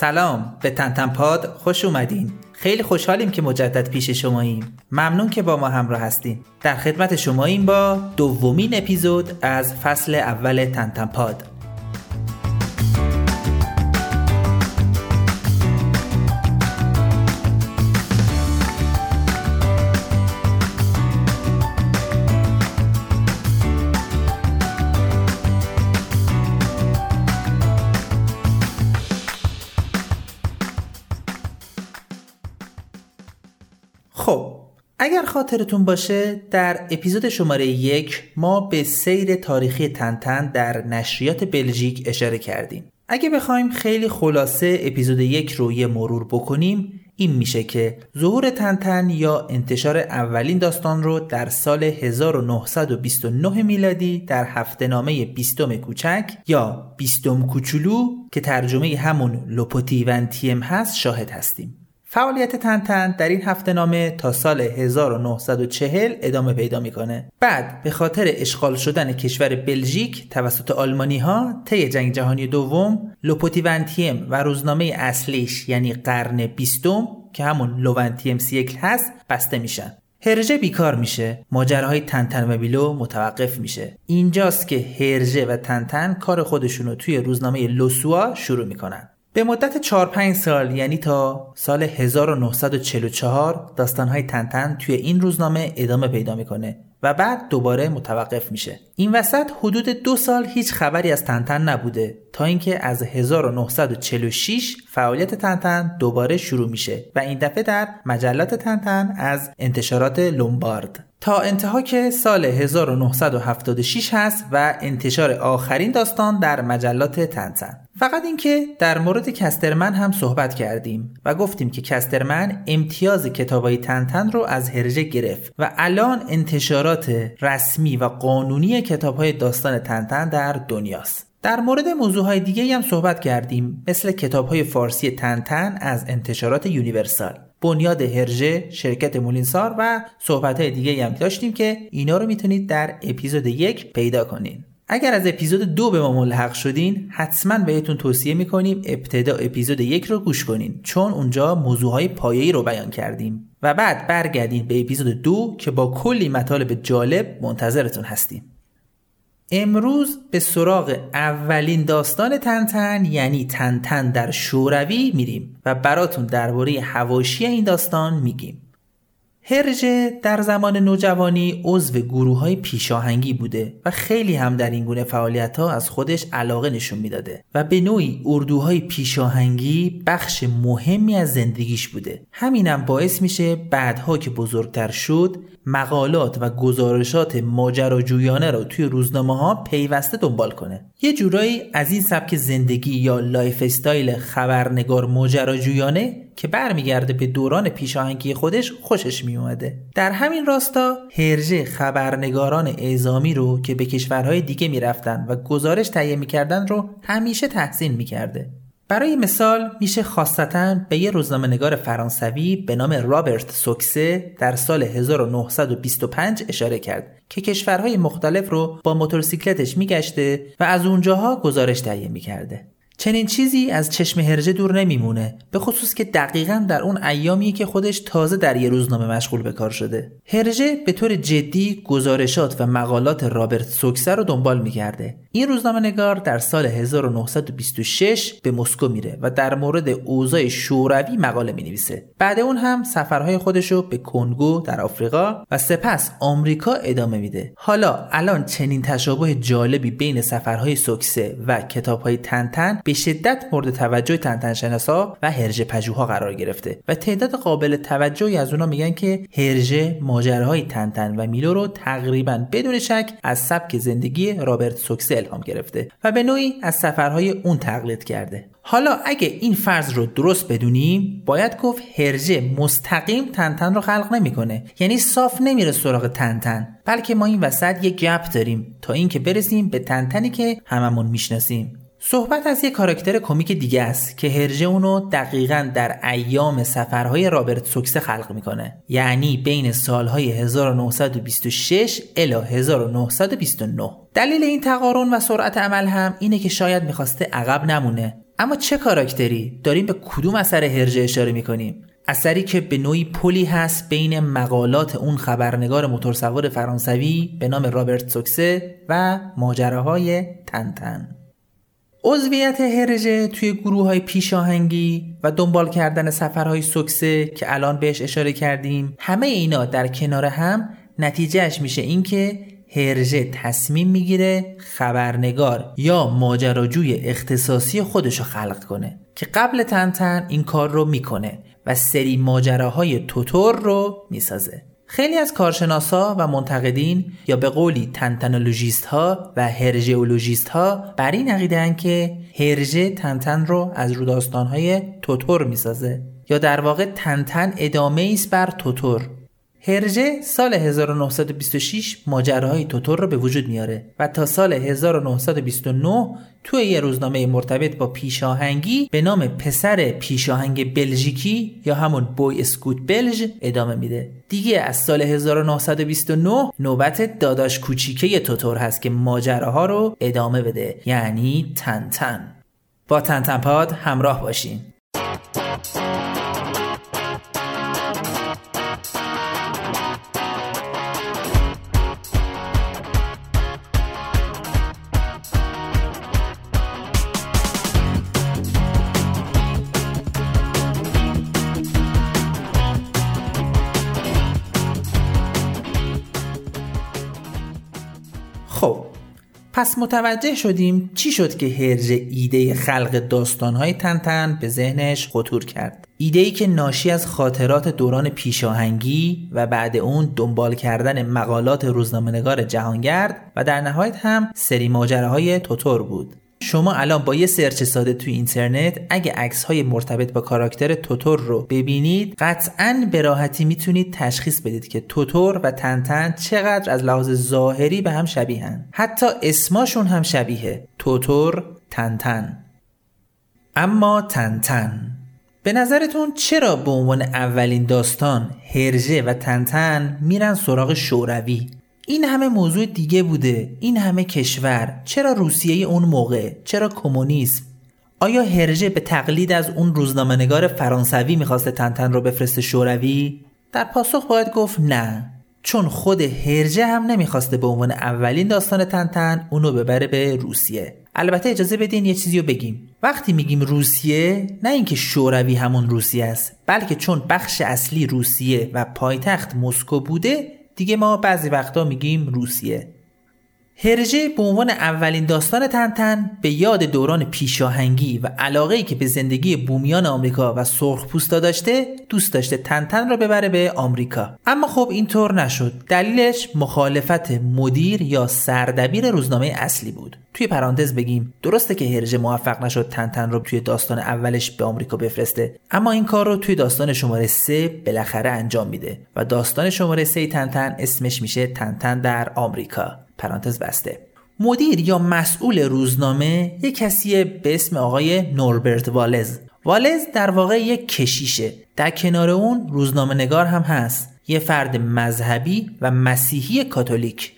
سلام به تنتن پاد خوش اومدین. خیلی خوشحالیم که مجدد پیش شماییم. ممنون که با ما همراه هستین. در خدمت شماییم با دومین اپیزود از فصل اول تنتن پاد اگر خاطرتون باشه در اپیزود شماره یک ما به سیر تاریخی تنتن در نشریات بلژیک اشاره کردیم. اگه بخوایم خیلی خلاصه اپیزود یک رو یه مرور بکنیم این میشه که ظهور تنتن یا انتشار اولین داستان رو در سال 1929 میلادی در هفته نامه بیستم کوچک یا بیستم کوچولو که ترجمه همون لوپوتی ونتیم هست شاهد هستیم. فعالیت تنتن در این هفته نامه تا سال 1940 ادامه پیدا می‌کنه. بعد به خاطر اشغال شدن کشور بلژیک توسط آلمانی ها طی جنگ جهانی دوم لوپوتیونتیم و روزنامه اصلیش یعنی قرن بیستم که همون لوونتیم سیکل هست بسته میشن. هرژه بیکار میشه ماجراهای تنتن و بیلو متوقف میشه اینجاست که هرژه و تنتن کار خودشونو توی روزنامه لوسوا شروع می‌کنن به مدت 4 5 سال یعنی تا سال 1944 داستانهای تنتن توی این روزنامه ادامه پیدا می‌کنه و بعد دوباره متوقف میشه. این وسط حدود دو سال هیچ خبری از تنتن نبوده تا اینکه از 1946 فعالیت تنتن دوباره شروع میشه و این دفعه در مجلات تنتن از انتشارات لومبارد. تا انتها که سال 1976 هست و انتشار آخرین داستان در مجلات تنتن فقط اینکه در مورد کسترمن هم صحبت کردیم و گفتیم که کسترمن امتیاز کتابای تنتن رو از هرژه گرفت و الان انتشارات رسمی و قانونی کتابهای داستان تنتن در دنیاست. در مورد موضوع های دیگه هم صحبت کردیم مثل کتاب های فارسی تنتن از انتشارات یونیورسال. بنیاد هرژه شرکت مولینسار و صحبت های دیگه هم داشتیم که اینا رو می‌تونید در اپیزود یک پیدا کنین. اگر از اپیزود دو به ما ملحق شدین حتما بهتون توصیه می‌کنیم ابتدا اپیزود یک رو گوش کنین چون اونجا موضوع های پایه‌ای رو بیان کردیم. و بعد برگردین به اپیزود دو که با کلی مطالب جالب منتظرتون هستیم. امروز به سراغ اولین داستان تنتن یعنی تنتن در شوروی میریم و براتون درباره حواشی این داستان میگیم. هرژه در زمان نوجوانی عضو گروه های پیشاهنگی بوده و خیلی هم در این گونه فعالیت ها از خودش علاقه نشون می‌داده و به نوعی اردوهای پیشاهنگی بخش مهمی از زندگیش بوده. همینم باعث میشه بعدها که بزرگتر شد مقالات و گزارشات ماجراجویانه را توی روزنامه ها پیوسته دنبال کنه. یه جورایی از این سبک زندگی یا lifestyle خبرنگار ماجراجویانه که برمیگرده به دوران پیشاهنگی خودش خوشش میومده در همین راستا هرژه خبرنگاران اعزامی رو که به کشورهای دیگه می‌رفتن و گزارش تهیه می‌کردن رو همیشه تحسین می‌کرده برای مثال میشه خاصتا به یه روزنامه نگار فرانسوی به نام رابرت سوکسه در سال 1925 اشاره کرد که کشورهای مختلف رو با موتورسیکلتش میگشته و از اونجاها گزارش تهیه می‌کرده. چنین چیزی از چشم هرژه دور نمیمونه به خصوص که دقیقا در اون ایامی که خودش تازه در یه روزنامه مشغول به کار شده هرژه به طور جدی گزارشات و مقالات رابرت سوکسر رو دنبال می‌کرده این روزنامه نگار در سال 1926 به مسکو میره و در مورد اوضاع شوروی مقاله می نویسه. بعد اون هم سفرهای خودشو به کنگو در آفریقا و سپس آمریکا ادامه میده. حالا الان چنین تشابه جالبی بین سفرهای سکسه و کتابهای تنتن به شدت مورد توجه تنتن شناسا و هرژه پژوها قرار گرفته و تعداد قابل توجهی از اونا میگن که هرژه ماجراهای تنتن و میلو رو تقریبا بدون شک از سبک زندگی رابرت سوکسه الهام گرفته و به نوعی از سفرهای اون تقلید کرده. حالا اگه این فرض رو درست بدونیم باید گفت هرژه مستقیم تنتن رو خلق نمی‌کنه. یعنی صاف نمیره سراغ تنتن بلکه ما این وسط یه گپ داریم تا اینکه برسیم به تنتنی که هممون می‌شناسیم. صحبت از یک کاراکتر کمیک دیگه است که هرژه اونو دقیقا در ایام سفرهای رابرت سوکسه خلق می‌کنه. یعنی بین سالهای 1926 الی 1929 دلیل این تقارن و سرعت عمل هم اینه که شاید می‌خواسته عقب نمونه. اما چه کاراکتری؟ داریم به کدوم اثر هرجه اشاره می‌کنیم؟ اثری که به نوعی پلی هست بین مقالات اون خبرنگار موتورسوار فرانسوی به نام رابرت سوکسه و ماجراهای تنتن عضویت هرژه توی گروه های پیشاهنگی و دنبال کردن سفرهای سکسه که الان بهش اشاره کردیم همه اینا در کنار هم نتیجهش میشه اینکه هرژه تصمیم می‌گیره خبرنگار یا ماجراجوی اختصاصی خودشو خلق کنه که قبل تنتن این کار رو می‌کنه و سری ماجراهای توتور رو می‌سازه. خیلی از کارشناسا و منتقدین یا به قولی تنتنولوژیست ها و هرژئولوژیست ها بر این عقیدن که هرژه تنتن رو از رو داستان های توتور می‌سازه یا در واقع تنتن ادامه است بر توتور. هرژه سال 1926 ماجراهای توتور رو به وجود میاره و تا سال 1929 توی یه روزنامه مرتبط با پیشاهنگی به نام پسر پیشاهنگ بلژیکی یا همون بوی اسکوت بلژ ادامه میده. دیگه از سال 1929 نوبت داداش کوچیکه توتور هست که ماجراها رو ادامه بده. یعنی تنتن با تنتن پاد همراه باشین. پس متوجه شدیم چی شد که هرج ایده خلق داستانهای تنتن به ذهنش خطور کرد. ایده ای که ناشی از خاطرات دوران پیشاهنگی و بعد اون دنبال کردن مقالات روزنامه‌نگار جهانگرد و در نهایت هم سری ماجراهای توتور بود. شما الان با یه سرچ ساده توی اینترنت اگه عکس های مرتبط با کاراکتر توتور رو ببینید قطعا به راحتی می‌تونید تشخیص بدید که توتور و تنتن چقدر از لحاظ ظاهری به هم شبیهن حتی اسماشون هم شبیه توتور تنتن. اما تنتن. به نظرتون چرا به عنوان اولین داستان هرژه و تنتن میرن سراغ شوروی؟ این همه موضوع دیگه بوده. این همه کشور. چرا روسیه اون موقع؟ چرا کمونیسم؟ آیا هرژه به تقلید از اون روزنامهنگار فرانسوی می‌خواسته تنتن رو بفرسته شوروی؟ در پاسخ باید گفت نه. چون خود هرجه هم نمی‌خواسته به عنوان اولین داستان تنتن اونو ببره به روسیه. البته اجازه بدین یه چیزی رو بگیم. وقتی میگیم روسیه نه اینکه شوروی همون روسیه است بلکه چون بخش اصلی روسیه و پایتخت مسکو بوده دیگه ما بعضی وقتا میگیم روسیه. هرژه به عنوان اولین داستان تنتن به یاد دوران پیشاهنگی و علاقه که به زندگی بومیان آمریکا و سرخپوستا داشته دوست داشته تنتن را ببره به آمریکا. اما خب اینطور نشد. دلیلش مخالفت مدیر یا سردبیر روزنامه اصلی بود. توی پرانتز بگیم درسته که هرژه موفق نشد تنتن رو توی داستان اولش به آمریکا بفرسته اما این کار رو توی داستان شماره سه بالاخره انجام میده و داستان شماره سه تنتن اسمش میشه تنتن در آمریکا. پرانتز بسته. مدیر یا مسئول روزنامه یک کسیه به اسم آقای نوربرت والز. والز در واقع یک کشیشه. در کنار اون روزنامه نگار هم هست. یه فرد مذهبی و مسیحی کاتولیک.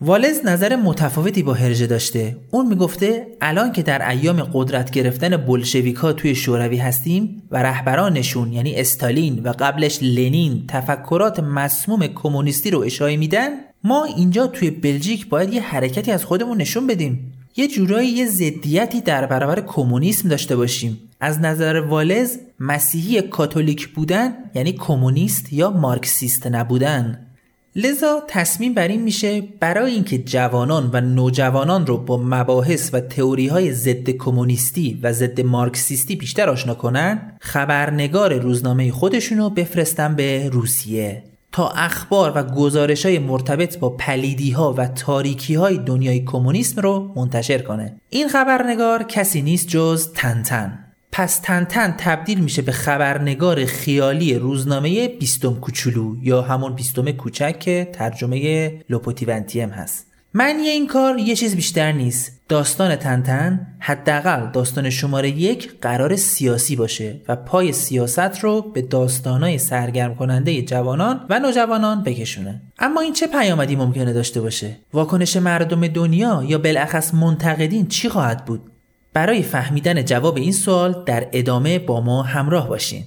والز نظر متفاوتی با هرژه داشته. اون می‌گفته الان که در ایام قدرت گرفتن بلشویکا توی شوروی هستیم و رهبرانشون یعنی استالین و قبلش لنین تفکرات مسموم کمونیستی رو اشاره میدن ما اینجا توی بلژیک باید یه حرکتی از خودمون نشون بدیم. یه جورایی یه ضدیتی در برابر کمونیسم داشته باشیم. از نظر والز مسیحی کاتولیک بودن یعنی کمونیست یا مارکسیست نبودن. لذا تصمیم بر این میشه برای اینکه جوانان و نوجوانان رو با مباحث و تئوری های ضد کمونیستی و ضد مارکسیستی بیشتر آشنا کنن خبرنگار روزنامه خودشونو بفرستن به روسیه. تا اخبار و گزارش های مرتبط با پلیدی ها و تاریکی های دنیای کمونیسم رو منتشر کنه. این خبرنگار کسی نیست جز تنتن. پس تنتن تبدیل میشه به خبرنگار خیالی روزنامه بیستم کوچولو یا همون بیستم کوچک که ترجمه لوپوتیونتیم هست. معنی این کار یه چیز بیشتر نیست. داستان تنتن حداقل داستان شماره یک قرار سیاسی باشه و پای سیاست رو به داستانهای سرگرم کننده جوانان و نوجوانان بکشونه. اما این چه پیامدی ممکنه داشته باشه؟ واکنش مردم دنیا یا بالاخص منتقدین چی خواهد بود؟ برای فهمیدن جواب این سوال در ادامه با ما همراه باشین.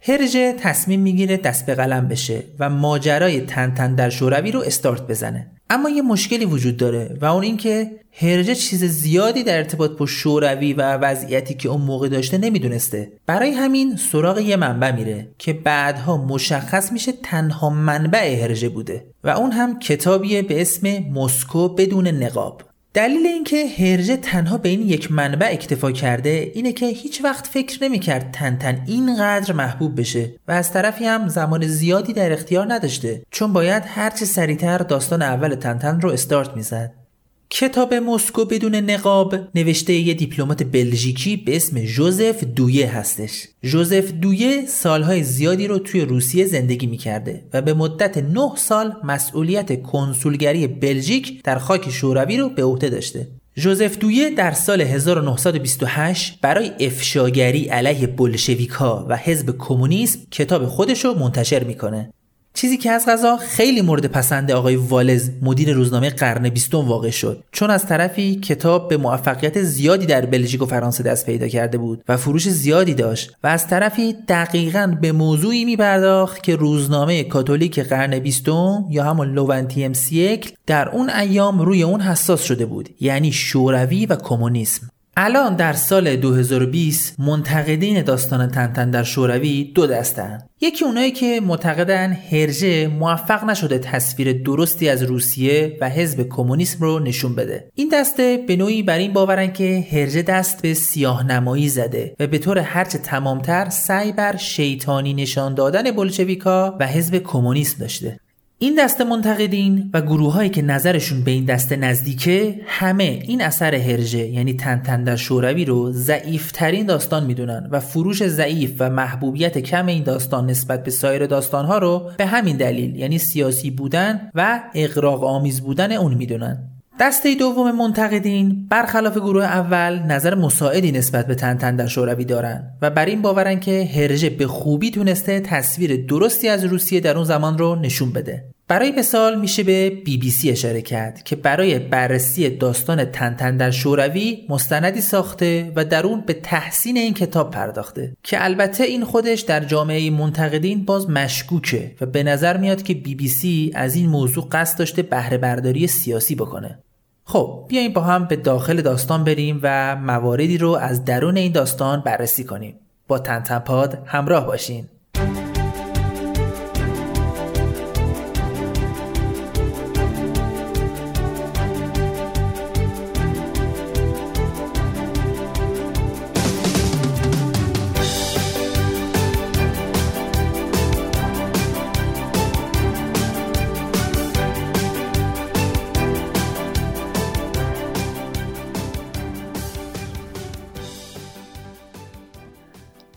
هرژه تصمیم می‌گیره دست به قلم بشه و ماجرای تن در شوروی رو استارت بزنه. اما یه مشکلی وجود داره و اون اینکه هرجه چیز زیادی در ارتباط با شوروی و وضعیتی که اون موقع داشته نمی‌دونسته. برای همین سراغ یه منبع میره که بعدها مشخص میشه تنها منبع هرجه بوده و اون هم کتابیه به اسم مسکو بدون نقاب. دلیل اینکه هرژه تنها به این یک منبع اکتفا کرده اینه که هیچ وقت فکر نمی‌کرد تن اینقدر محبوب بشه و از طرفی هم زمان زیادی در اختیار نداشته چون باید هرچه سریعتر داستان اول تنتن رو استارت می‌زد. کتاب مسکو بدون نقاب نوشته یه دیپلمات بلژیکی به اسم جوزف دویه هستش. جوزف دویه سالهای زیادی رو توی روسیه زندگی می‌کرده و به مدت 9 سال مسئولیت کنسولگری بلژیک در خاک شوروی رو به عهده داشته. جوزف دویه در سال 1928 برای افشاگری علیه بلشویکا و حزب کمونیسم کتاب خودش رو منتشر می‌کنه. چیزی که از غذا خیلی مورد پسند آقای والز مدیر روزنامه قرن بیستم واقع شد. چون از طرفی کتاب به موفقیت زیادی در بلژیک و فرانسه دست پیدا کرده بود و فروش زیادی داشت و از طرفی دقیقا به موضوعی می پرداخت که روزنامه کاتولیک قرن بیستم یا همون لوونتیم سیکل در اون ایام روی اون حساس شده بود یعنی شوروی و کمونیسم. الان در سال 2020 منتقدین داستان تنتن در شوروی دو دستن. یکی اونایی که معتقدن هرژه موفق نشده تصویر درستی از روسیه و حزب کمونیسم رو نشون بده. این دسته به نوعی بر این باورن که هرژه دست به سیاه نمایی زده و به طور هرچه تمامتر سعی بر شیطانی نشان دادن بلشویکا و حزب کمونیسم داشته. این دسته منتقدین و گروه هایی که نظرشون به این دسته نزدیکه همه این اثر هرژه یعنی تنتن در شوروی رو ضعیفترین داستان می‌دونن و فروش ضعیف و محبوبیت کم این داستان نسبت به سایر داستان ها رو به همین دلیل یعنی سیاسی بودن و اقراق آمیز بودن اون می‌دونن. دسته دوم منتقدین برخلاف گروه اول نظر مساعدی نسبت به تنتن در شوروی دارن و بر این باورن که هرژه به خوبی تونسته تصویر درستی از روسیه در اون زمان رو نشون بده. برای مثال میشه به بی بی سی اشاره کرد که برای بررسی داستان تنتن در شوروی مستندی ساخته و در اون به تحسین این کتاب پرداخته که البته این خودش در جامعه منتقدین باز مشکوکه و به نظر میاد که بی بی سی از این موضوع قصد داشته بهره برداری سیاسی بکنه. خب بیایم با هم به داخل داستان بریم و مواردی رو از درون این داستان بررسی کنیم. با تنتنپاد همراه باشین.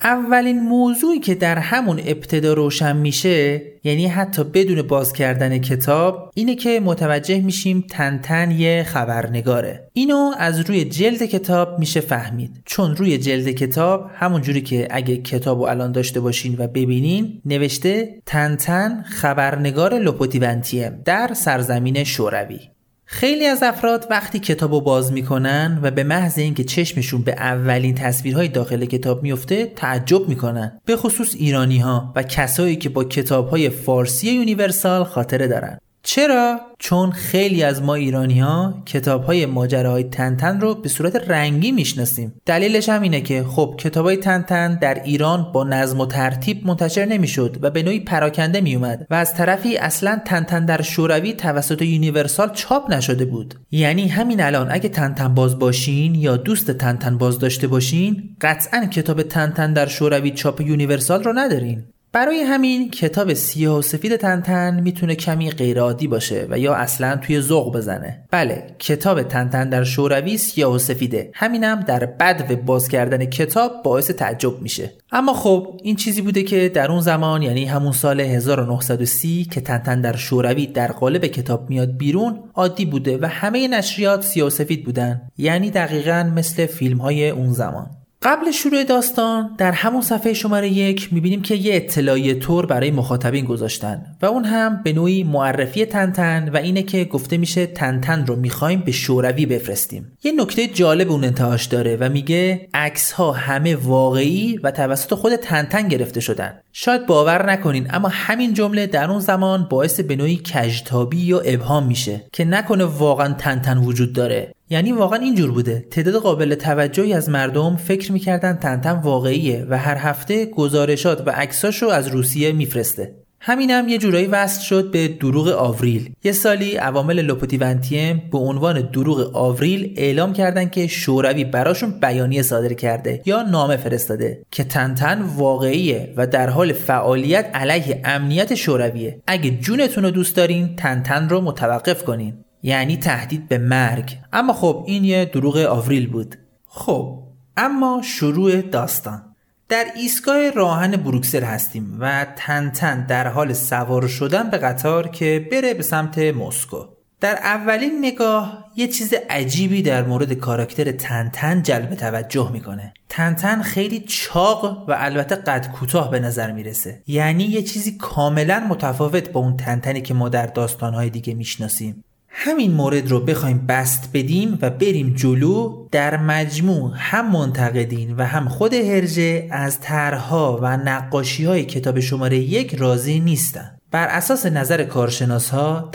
اولین موضوعی که در همون ابتدا روشن میشه یعنی حتی بدون باز کردن کتاب اینه که متوجه میشیم تنتن یه خبرنگاره. اینو از روی جلد کتاب میشه فهمید. چون روی جلد کتاب همون جوری که اگه کتاب الان داشته باشین و ببینین نوشته تنتن خبرنگار لو پتی ونتیم در سرزمین شوروی. خیلی از افراد وقتی کتاب رو باز می‌کنن و به محض اینکه چشمشون به اولین تصویرهای داخل کتاب میفته تعجب می‌کنن. به خصوص ایرانی ها و کسایی که با کتاب های فارسی یونیورسال خاطره دارن. چرا؟ چون خیلی از ما ایرانی ها کتاب های ماجراهای تنتن رو به صورت رنگی می‌شناسیم. دلیلش هم اینه که خب کتاب های تنتن در ایران با نظم و ترتیب منتشر نمی‌شد و به نوعی پراکنده میومد و از طرفی اصلا تنتن در شوروی توسط یونیورسال چاپ نشده بود. یعنی همین الان اگه تنتن باز باشین یا دوست تنتن باز داشته باشین قطعا کتاب تنتن در شوروی چاپ یونیورسال رو ندارین. برای همین کتاب سیاه و سفید تنتن می‌تونه کمی غیرعادی باشه و یا اصلا توی ذوق بزنه. بله کتاب تنتن در شوروی سیاه و سفیده. همینم در بد و باز کردن کتاب باعث تعجب میشه. اما خب این چیزی بوده که در اون زمان یعنی همون سال 1930 که تنتن در شوروی در قالب کتاب میاد بیرون عادی بوده و همه نشریات سیاه و سفید بودن. یعنی دقیقا مثل فیلم های اون زمان. قبل شروع داستان در همون صفحه شماره یک می‌بینیم که یه اطلاعیه تور برای مخاطبین گذاشتن و اون هم به نوعی معرفی تنتن و اینه که گفته میشه تنتن رو می‌خوایم به شوروی بفرستیم. یه نکته جالب اون انتهاش داره و میگه عکس ها همه واقعی و توسط خود تنتن گرفته شدن. شاید باور نکنین اما همین جمله در اون زمان باعث به نوعی کجتابی یا ابهام میشه که نکنه واقعا تنتن وجود داره. یعنی واقعا اینجور بوده. تعداد قابل توجهی از مردم فکر می‌کردن تنتن واقعیه و هر هفته گزارشات و عکساشو از روسیه میفرسته. همینم یه جورایی وصل شد به دروغ آوریل. یه سالی عوامل لوپوتیونتیم به عنوان دروغ آوریل اعلام کردن که شوروی براشون بیانیه صادر کرده یا نامه فرستاده که تنتن واقعیه و در حال فعالیت علیه امنیت شورویه. اگه جونتون رو دوست دارین تنتن رو متوقف کنین. یعنی تهدید به مرگ. اما خب این یه دروغ آوریل بود. خب اما شروع داستان. در ایستگاه راهن بروکسل هستیم و تنتن در حال سوار شدن به قطار که بره به سمت مسکو. در اولین نگاه یه چیز عجیبی در مورد کاراکتر تنتن جلب توجه می‌کنه. تنتن خیلی چاق و البته قد کوتاه به نظر می‌رسه. یعنی یه چیزی کاملا متفاوت با اون تنتنی که ما در داستانهای دیگه می‌شناسیم. همین مورد رو بخوایم بست بدیم و بریم جلو در مجموع هم منتقدین و هم خود هرجه از طرحها و نقاشی های کتاب شماره یک راضی نیستن. بر اساس نظر کارشناس ها،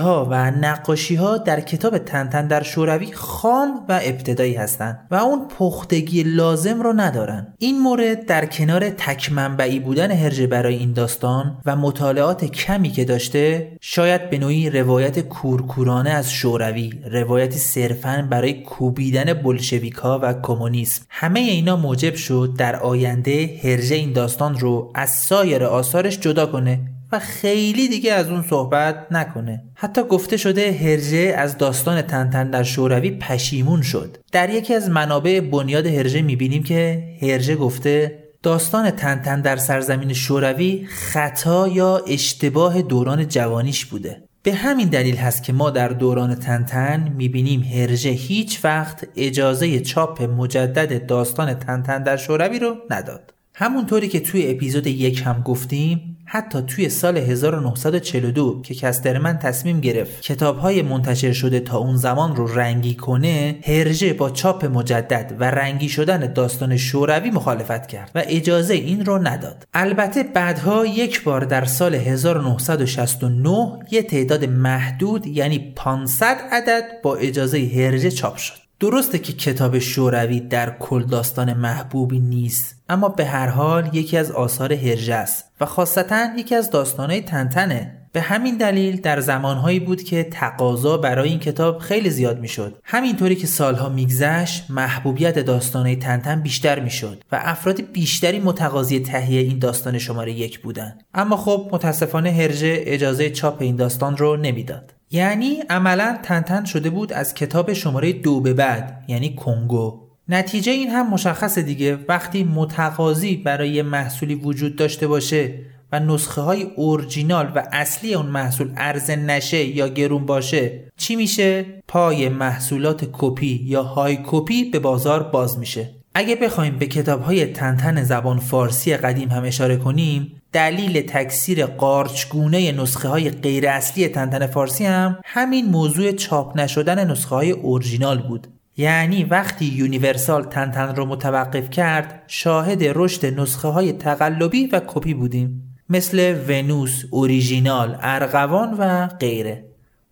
ها و نقاشی ها در کتاب تنتن در شوروی خام و ابتدایی هستند و اون پختگی لازم رو ندارن. این مورد در کنار تک منبعی بودن هرجه برای این داستان و مطالعات کمی که داشته شاید به نوعی روایت کورکورانه از شوروی، روایتی صرفا برای کوبیدن بلشویکا و کمونیسم همه اینا موجب شد در آینده هرجه این داستان رو از سایر آثارش جدا کنه و خیلی دیگه از اون صحبت نکنه. حتی گفته شده هرژه از داستان تنتن در شوروی پشیمون شد. در یکی از منابع بنیاد هرژه می‌بینیم که هرژه گفته داستان تنتن در سرزمین شوروی خطا یا اشتباه دوران جوانیش بوده. به همین دلیل هست که ما در دوران تنتن می‌بینیم هرژه هیچ وقت اجازه چاپ مجدد داستان تنتن در شوروی رو نداد. همونطوری که توی اپیزود یک هم گفتیم حتی توی سال 1942 که کسترمن تصمیم گرفت کتابهای منتشر شده تا اون زمان رو رنگی کنه هرژه با چاپ مجدد و رنگی شدن داستان شوروی مخالفت کرد و اجازه این رو نداد. البته بعدها یک بار در سال 1969 یه تعداد محدود یعنی 500 عدد با اجازه هرژه چاپ شد. درسته که کتاب شوروی در کل داستان محبوبی نیست اما به هر حال یکی از آثار هرژه است و خاصتا یکی از داستانهای تنتنه. به همین دلیل در زمانهایی بود که تقاضا برای این کتاب خیلی زیاد می‌شد. همینطوری که سالها میگذشت محبوبیت داستانهای تنتن بیشتر می‌شد و افراد بیشتری متقاضی تهیه این داستان شماره یک بودند. اما خب متاسفانه هرژه اجازه چاپ این داستان رو نمی‌داد. یعنی عملا تنتن شده بود از کتاب شماره دو به بعد یعنی کنگو. نتیجه این هم مشخص دیگه. وقتی متقاضی برای محصولی وجود داشته باشه و نسخه های اورجینال و اصلی اون محصول ارزه نشه یا گرون باشه چی میشه؟ پای محصولات کپی یا های کپی به بازار باز میشه. اگه بخوایم به کتاب های تنتن زبان فارسی قدیم هم اشاره کنیم دلیل تکثیر قارچگونه نسخه های غیر اصلی تنتن فارسی هم همین موضوع چاپ نشدن نسخه های اورجینال بود. یعنی وقتی یونیورسال تنتن رو متوقف کرد شاهد رشد نسخه های تقلبی و کپی بودیم. مثل ونوس، اوریژینال، ارغوان و غیره.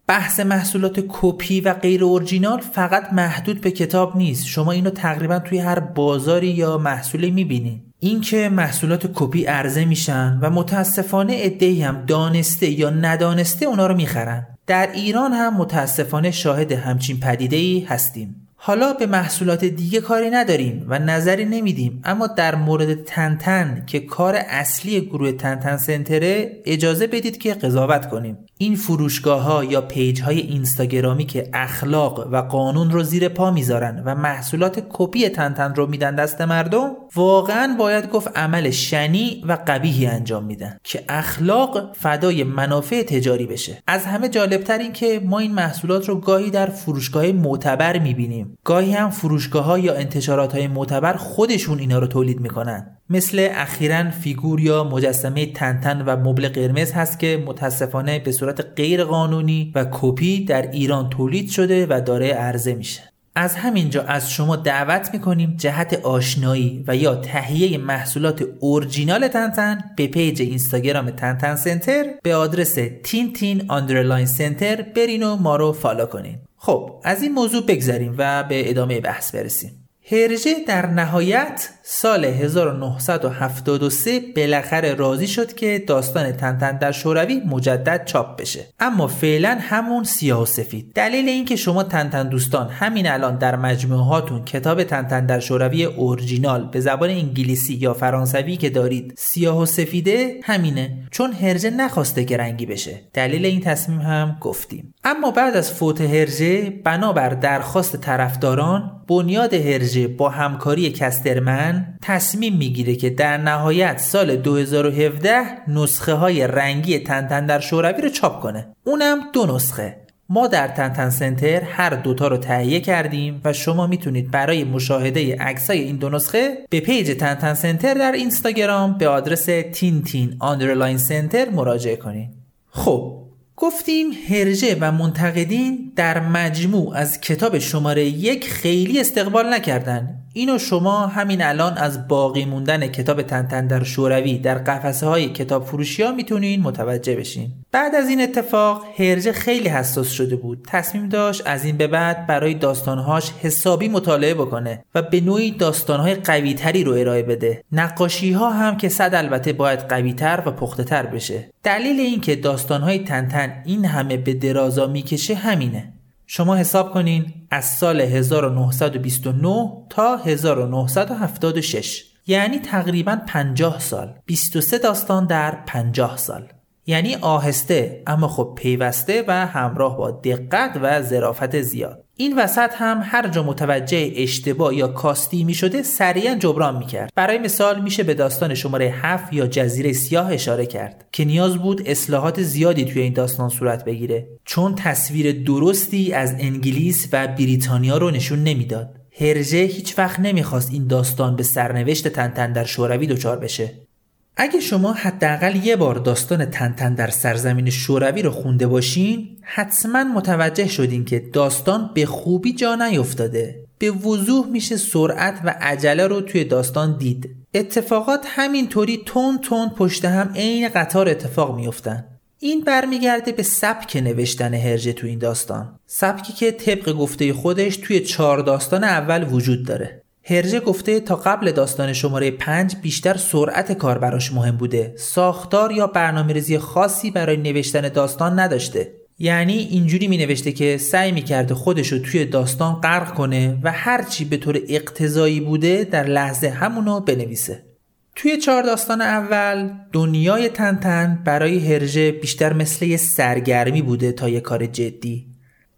بحث محصولات کپی و غیر اورجینال فقط محدود به کتاب نیست. شما اینو تقریبا توی هر بازاری یا محصولی می‌بینید اینکه محصولات کپی عرضه میشن و متاسفانه عده‌ای هم دانسته یا ندانسته اونا رو می‌خرن. در ایران هم متاسفانه شاهد همچین پدیده ای هستیم. حالا به محصولات دیگه کاری نداریم و نظری نمیدیم اما در مورد تنتن که کار اصلی گروه تنتن سنتره اجازه بدید که قضاوت کنیم. این فروشگاه ها یا page های اینستاگرامی که اخلاق و قانون رو زیر پا می‌ذارن و محصولات کپی تنتن رو میدن دست مردم واقعا باید گفت عمل شنیع و قبیحی انجام میدن که اخلاق فدای منافع تجاری بشه. از همه جالبتر این که ما این محصولات رو گاهی در فروشگاه معتبر می‌بینیم. گاهی هم فروشگاه ها یا انتشارات های معتبر خودشون اینا رو تولید می‌کنن. مثل اخیرا فیگور یا مجسمه تنتن و مبل قرمز هست که متاسفانه به صورت غیر قانونی و کپی در ایران تولید شده و داره عرضه میشه. از همینجا از شما دعوت می‌کنیم جهت آشنایی و یا تهیه محصولات اورجینال تنتن به page اینستاگرام تنتن center به آدرس Tintin underline center برین و ما رو follow کنین. خب از این موضوع بگذریم و به ادامه بحث برسیم. هرژه در نهایت سال 1973 بالاخره راضی شد که داستان تنتن در شوروی مجدد چاپ بشه. اما فعلا همون سیاه و سفید. دلیل اینکه شما تنتن دوستان همین الان در مجموعه هاتون کتاب تنتن در شوروی اورجینال به زبان انگلیسی یا فرانسوی که دارید سیاه و سفیده همینه. چون هرژه نخواسته که رنگی بشه. دلیل این تصمیم هم گفتیم. اما بعد از فوت هرژه بنابر درخواست طرفداران بنیاد هرژه با همکاری کسترمن تصمیم می‌گیره که در نهایت سال 2017 نسخه های رنگی تنتن در شوروی رو چاپ کنه. اونم دو نسخه. ما در تنتن سنتر هر دوتا رو تهیه کردیم و شما می‌تونید برای مشاهده عکسای این دو نسخه به پیج تنتن سنتر در اینستاگرام به آدرس تین تین آندرلاین سنتر مراجعه کنید خب گفتیم هرژه و منتقدین در مجموع از کتاب شماره یک خیلی استقبال نکردن. اینو شما همین الان از باقی موندن کتاب تنتن در شوروی در قفسه های کتاب فروشی ها می‌تونین متوجه بشین. بعد از این اتفاق هرجه خیلی حساس شده بود. تصمیم داشت از این به بعد برای داستانهاش حسابی مطالعه بکنه و به نوعی داستانهای قویتری رو ارائه بده. نقاشی ها هم که صد البته باید قویتر و پخته تر بشه. دلیل اینکه داستانهای تنتن این همه به درازا می‌کشه همینه. شما حساب کنین از سال 1929 تا 1976 یعنی تقریبا 50 سال. 23 داستان در 50 سال. یعنی آهسته اما خب پیوسته و همراه با دقت و ظرافت زیاد. این وسط هم هر جا متوجه اشتباه یا کاستی می شده سریعا جبران می کرد برای مثال میشه به داستان شماره 7 یا جزیره سیاه اشاره کرد که نیاز بود اصلاحات زیادی توی این داستان صورت بگیره. چون تصویر درستی از انگلیس و بریتانیا رو نشون نمی‌داد. هرژه هیچ وقت نمی‌خواست این داستان به سرنوشت تنتن در شوروی دچار بشه. اگه شما حداقل یه بار داستان تنتن در سرزمین شوروی رو خونده باشین حتما متوجه شدین که داستان به خوبی جا نیفتاده. به وضوح میشه سرعت و عجله رو توی داستان دید. اتفاقات همینطوری تون تون پشت هم عین قطار اتفاق میفتن این برمیگرده به سبک نوشتن هرجه تو این داستان. سبکی که طبق گفته خودش توی چهار داستان اول وجود داره. هرژه گفته تا قبل داستان شماره 5 بیشتر سرعت کار براش مهم بوده. ساختار یا برنامه ریزی خاصی برای نوشتن داستان نداشته. یعنی اینجوری می نوشته که سعی می کرده خودشو توی داستان غرق کنه و هرچی به طور اقتضایی بوده در لحظه همونو بنویسه. توی چهار داستان اول دنیای تنتن برای هرژه بیشتر مثل یه سرگرمی بوده تا یه کار جدی.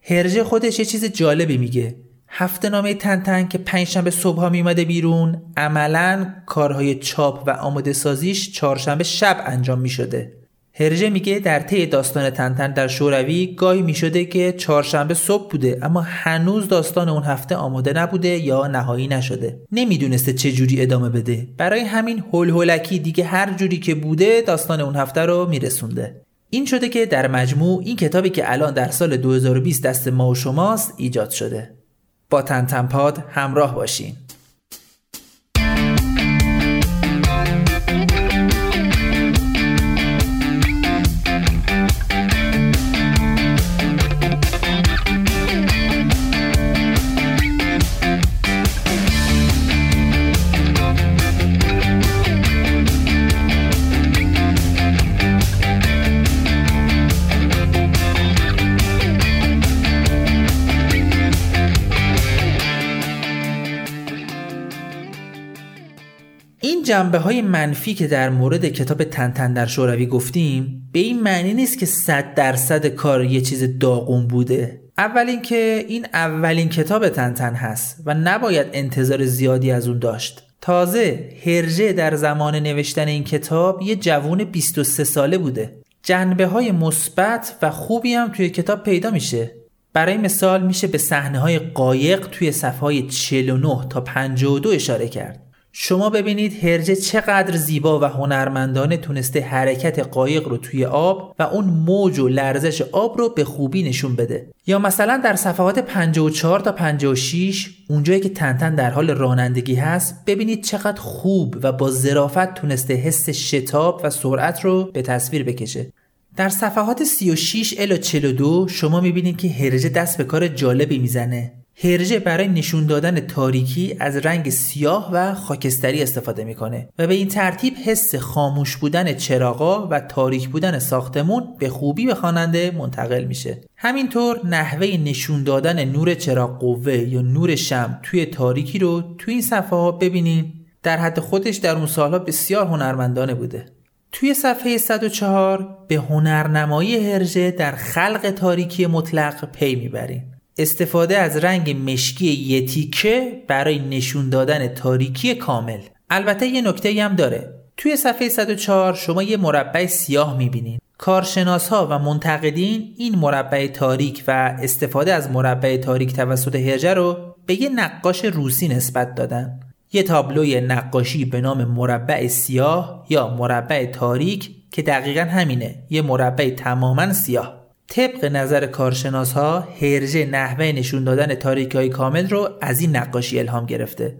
هرژه خودش یه چیز جالبی میگه. هفته نامه تنتن که پنجشنبه صبح ها میمده بیرون عملا کارهای چاپ و آماده سازیش چهارشنبه شب انجام می شده. هرژه میگه در طی داستان تنتن در شوروی گاهی می شده که چهارشنبه صبح بوده اما هنوز داستان اون هفته آماده نبوده یا نهایی نشده. نمی‌دونسته چه جوری ادامه بده. برای همین هول هولکی دیگه هر جوری که بوده داستان اون هفته رو میرسونده. این شده که در مجموع این کتابی که الان در سال 2020 دست ما و شماست ایجاد شده. با تنتنپاد همراه باشین. جنبه های منفی که در مورد کتاب تنتن در شوروی گفتیم به این معنی نیست که صد درصد کار یه چیز داغون بوده. اول اینکه این اولین کتاب تنتن هست و نباید انتظار زیادی از اون داشت. تازه هرژه در زمان نوشتن این کتاب یه جوون 23 ساله بوده. جنبه های مثبت و خوبی هم توی کتاب پیدا میشه. برای مثال میشه به صحنه های قایق توی صفحه های 49 تا 52 اشاره کرد. شما ببینید هرجه چقدر زیبا و هنرمندانه تونسته حرکت قایق رو توی آب و اون موج و لرزش آب رو به خوبی نشون بده. یا مثلا در صفحات 54 تا 56 اونجایی که تنتن در حال رانندگی هست ببینید چقدر خوب و با ظرافت تونسته حس شتاب و سرعت رو به تصویر بکشه. در صفحات 36 الی 42 شما می‌بینید که هرجه دست به کار جالبی می‌زنه. هرژه برای نشون دادن تاریکی از رنگ سیاه و خاکستری استفاده می‌کنه و به این ترتیب حس خاموش بودن چراغا و تاریک بودن ساختمون به خوبی به خواننده منتقل میشه. همینطور نحوه نشون دادن نور چراغ قوه یا نور شم توی تاریکی رو توی این صفحه ها ببینین. در حد خودش در اون سالها بسیار هنرمندانه بوده. توی صفحه 104 به هنرنمایی هرژه در خلق تاریکی مطلق پی می‌بریم استفاده از رنگ مشکی یه تیکه برای نشون دادن تاریکی کامل. البته یه نکته هم داره. توی صفحه 104 شما یه مربع سیاه می‌بینید کارشناس ها و منتقدین این مربع تاریک و استفاده از مربع تاریک توسط هرجه رو به یه نقاش روسی نسبت دادن. یه تابلوی نقاشی به نام مربع سیاه یا مربع تاریک که دقیقا همینه. یه مربع تماما سیاه. طبق نظر کارشناس ها هرژه نحوه نشون دادن تاریکی های کامل رو از این نقاشی الهام گرفته.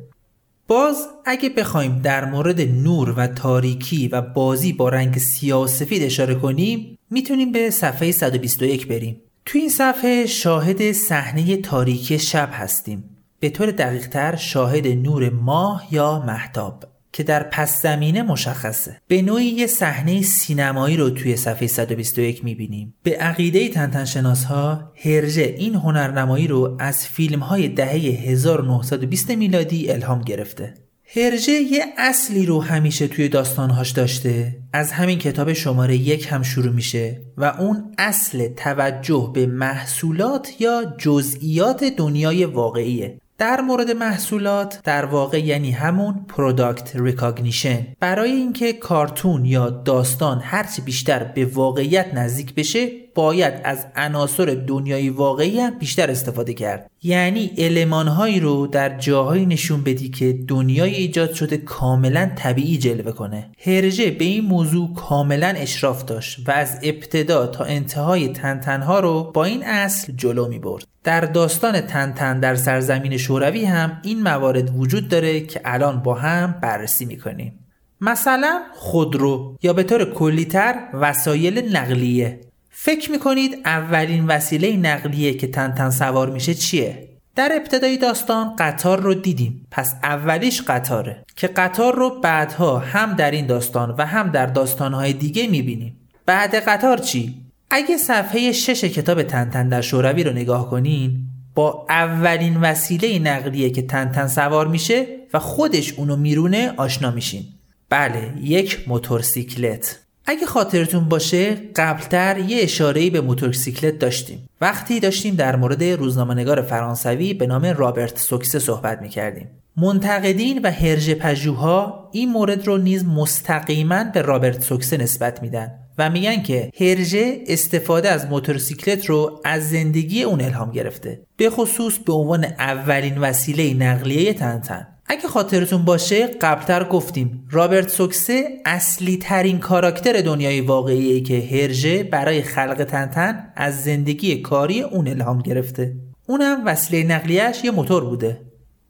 باز اگه بخوایم در مورد نور و تاریکی و بازی با رنگ سیاه سفید اشاره کنیم می‌تونیم به صفحه 121 بریم. تو این صفحه شاهد صحنه تاریکی شب هستیم. به طور دقیقتر شاهد نور ماه یا مهتاب که در پس زمینه مشخصه. به نوعی یه صحنه سینمایی رو توی صفحه 121 می‌بینیم. به عقیده تنتن شناس ها هرژه این هنرنمایی رو از فیلم های دهه 1920 میلادی الهام گرفته. هرژه یه اصلی رو همیشه توی داستانهاش داشته. از همین کتاب شماره یک هم شروع میشه و اون اصل توجه به محصولات یا جزئیات دنیای واقعیه. در مورد محصولات در واقع یعنی همون product recognition برای اینکه کارتون یا داستان هرچی بیشتر به واقعیت نزدیک بشه باید از عناصر دنیای واقعی هم بیشتر استفاده کرد. یعنی المانهایی رو در جاهایی نشون بدی که دنیای ایجاد شده کاملا طبیعی جلوه کنه. هرژه به این موضوع کاملا اشراف داشت و از ابتدا تا انتهای تنتنها رو با این اصل جلو می برد. در داستان تنتن در سرزمین شوروی هم این موارد وجود داره که الان با هم بررسی می‌کنیم. مثلا خودرو یا به طور کلیتر وسایل نقلیه. فکر می‌کنید اولین وسیله نقلیه که تنتن سوار میشه چیه؟ در ابتدای داستان قطار رو دیدیم. پس اولیش قطاره. که قطار رو بعدها هم در این داستان و هم در داستانهای دیگه می‌بینیم. بعد قطار چی؟ اگه صفحه شش کتاب تنتن در شوروی رو نگاه کنین با اولین وسیله نقلیه که تنتن سوار میشه و خودش اونو میرونه آشنا میشین. بله یک موتورسیکلت. اگه خاطرتون باشه قبلتر یه اشارهی به موتورسیکلت داشتیم. وقتی داشتیم در مورد روزنامه‌نگار فرانسوی به نام رابرت سوکسه صحبت می‌کردیم. منتقدین و هرژ پژوها این مورد رو نیز مستقیما به رابرت سوکسه نسبت میدن و میگن که هرژه استفاده از موتورسیکلت رو از زندگی اون الهام گرفته. به خصوص به عنوان اولین وسیله نقلیه تنتن اگه خاطرتون باشه قبلتر گفتیم رابرت سوکسه اصلی ترین کاراکتر دنیای واقعی که هرژه برای خلق تنتن از زندگی کاری اون الهام گرفته اونم وسیله نقلیهش یه موتور بوده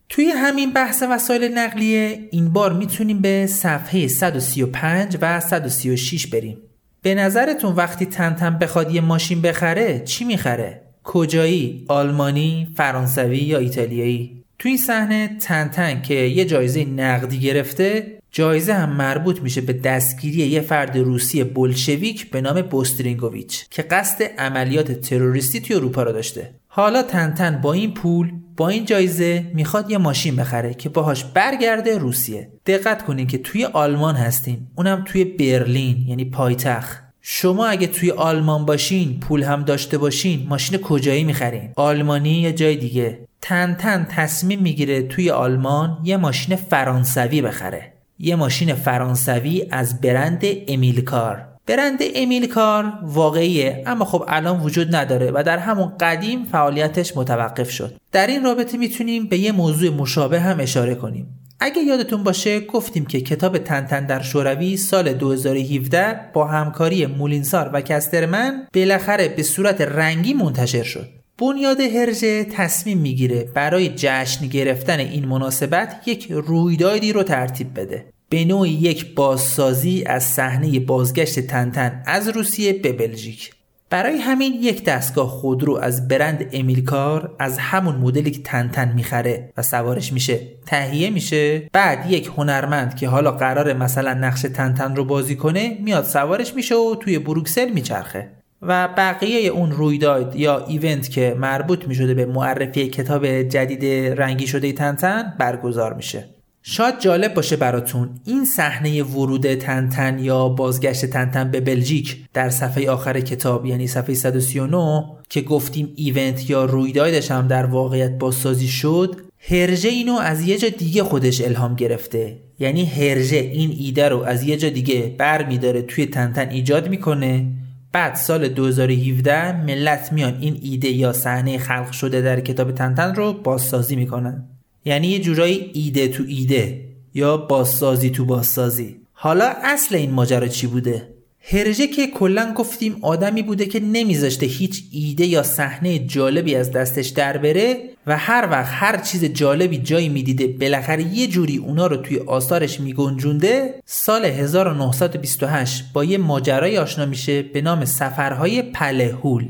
توی همین بحث وسایل نقلیه این بار می‌تونیم به صفحه 135 و 136 بریم به نظرتون وقتی تنتن بخواد یه ماشین بخره چی می‌خره؟ کجایی؟ آلمانی، فرانسوی یا ایتالیایی؟ تو این صحنه تنتن که یه جایزه نقدی گرفته جایزه هم مربوط میشه به دستگیری یه فرد روسی بولشویک به نام بوسترینگوویچ که قصد عملیات تروریستی توی اروپا رو داشته. حالا تنتن با این پول با این جایزه می‌خواد یه ماشین بخره که باهاش برگرده روسیه. دقت کنین که توی آلمان هستیم اونم توی برلین یعنی پایتخت. شما اگه توی آلمان باشین پول هم داشته باشین ماشین کجایی می‌خرین؟ آلمانی یا جای دیگه؟ تنتن تصمیم می‌گیره توی آلمان یه ماشین فرانسوی بخره. یه ماشین فرانسوی از برند امیلکار برند امیلکار واقعیه اما خب الان وجود نداره و در همون قدیم فعالیتش متوقف شد. در این رابطه می‌تونیم به یه موضوع مشابه هم اشاره کنیم. اگه یادتون باشه گفتیم که کتاب تنتن در شوروی سال 2017 با همکاری مولینسار و کسترمن بالاخره به صورت رنگی منتشر شد. بنیاد هرژه تصمیم می‌گیره برای جشن گرفتن این مناسبت یک رویدادی رو ترتیب بده. به نوعی یک بازسازی از صحنه بازگشت تنتن از روسیه به بلژیک. برای همین یک دستگاه خودرو از برند امیلکار از همون مدلی که تنتن می‌خره و سوارش میشه. تهیه میشه. بعد یک هنرمند که حالا قرار مثلا نقش تنتن رو بازی کنه میاد سوارش میشه و توی بروکسل میچرخه. و بقیه اون رویداد یا ایونت که مربوط می‌شده به معرفی کتاب جدید رنگی شده تنتن برگزار میشه. شاید جالب باشه براتون این صحنه ورود تنتن یا بازگشت تنتن به بلژیک در صفحه آخر کتاب یعنی صفحه 139 که گفتیم ایونت یا رویدادش هم در واقعیت بازسازی شد هرژه اینو از یه جا دیگه خودش الهام گرفته. یعنی هرژه این ایده رو از یه جا دیگه بر میداره توی تنتن ایجاد می‌کنه. بعد سال 2017 ملت میان این ایده یا صحنه خلق شده در کتاب تنتن رو بازسازی می‌کنن. یعنی یه جورایی ایده تو ایده یا بازسازی تو بازسازی. حالا اصل این ماجرا چی بوده؟ هرژه که کلا گفتیم آدمی بوده که نمیذاشته هیچ ایده یا صحنه جالبی از دستش در بره و هر وقت هر چیز جالبی جایی می‌دیده بالاخره یه جوری اونا رو توی آثارش میگنجونده سال 1928 با یه ماجرای آشنا میشه به نام سفرهای پلهول.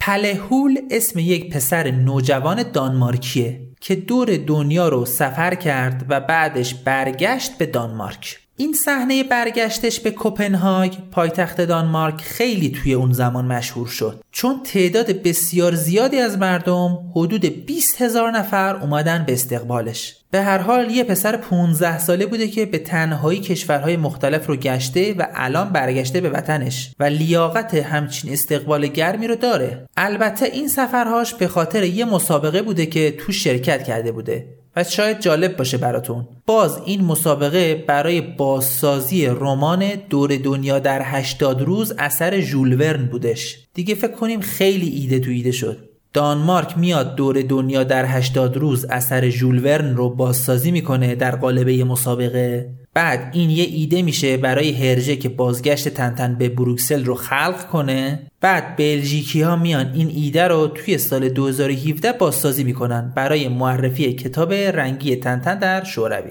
پلهول اسم یک پسر نوجوان دانمارکیه که دور دنیا رو سفر کرد و بعدش برگشت به دانمارک. این صحنه برگشتش به کوپنهاگ پایتخت دانمارک خیلی توی اون زمان مشهور شد. چون تعداد بسیار زیادی از مردم حدود 20 هزار نفر اومدن به استقبالش. به هر حال یه پسر 15 ساله بوده که به تنهایی کشورهای مختلف رو گشته و الان برگشته به وطنش و لیاقت همچین استقبال گرمی رو داره. البته این سفرهاش به خاطر یه مسابقه بوده که تو شرکت کرده بوده. و شاید جالب باشه براتون. باز این مسابقه برای بازسازی رمان دور دنیا در 80 روز اثر ژول بودش. دیگه فکر کنیم خیلی ایده تو ایده شد. دانمارک میاد دور دنیا در 80 روز اثر ژول رو بازسازی می‌کنه در قالب مسابقه. بعد این یه ایده میشه برای هرژه که بازگشت تنتن به بروکسل رو خلق کنه. بعد بلژیکی ها میان این ایده رو توی سال 2017 بازسازی می‌کنن برای معرفی کتاب رنگی تنتن در شوروی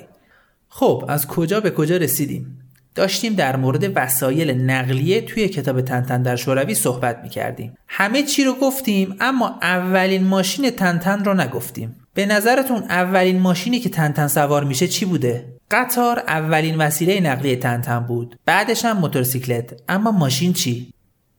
خب از کجا به کجا رسیدیم داشتیم در مورد وسایل نقلیه توی کتاب تنتن در شوروی صحبت می کردیم. همه چی رو گفتیم اما اولین ماشین تنتن رو نگفتیم. به نظرتون اولین ماشینی که تنتن سوار میشه چی بوده؟ قطار اولین وسیله نقلیه تنتن بود. بعدش هم موتورسیکلت. اما ماشین چی؟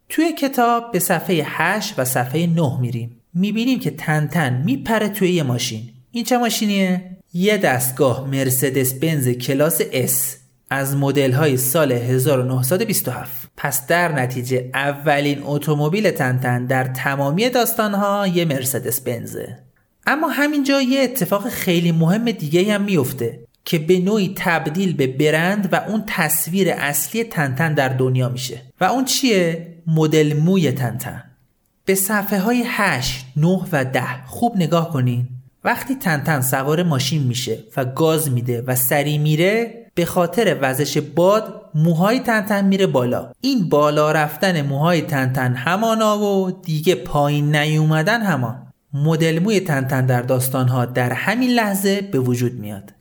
توی کتاب به صفحه 8 و صفحه 9 میریم. می‌بینیم که تنتن میپره توی یه ماشین. این چه ماشینیه؟ یه دستگاه مرسدس بنز کلاس S از مدل های سال 1927 پس در نتیجه اولین اتومبیل تنتن در تمامی داستان ها یه مرسدس بنزه اما همینجا یه اتفاق خیلی مهم دیگه هم میفته که به نوعی تبدیل به برند و اون تصویر اصلی تنتن در دنیا میشه. و اون چیه؟ مدل موی تنتن. به صفحه های 8, 9 و 10 خوب نگاه کنین. وقتی تنتن سوار ماشین میشه و گاز میده و سری میره به خاطر وزش باد موهای تنتن میره بالا. این بالا رفتن موهای تنتن همانا و دیگه پایین نیومدن همان. مدل موی تنتن در داستانها در همین لحظه به وجود میاد.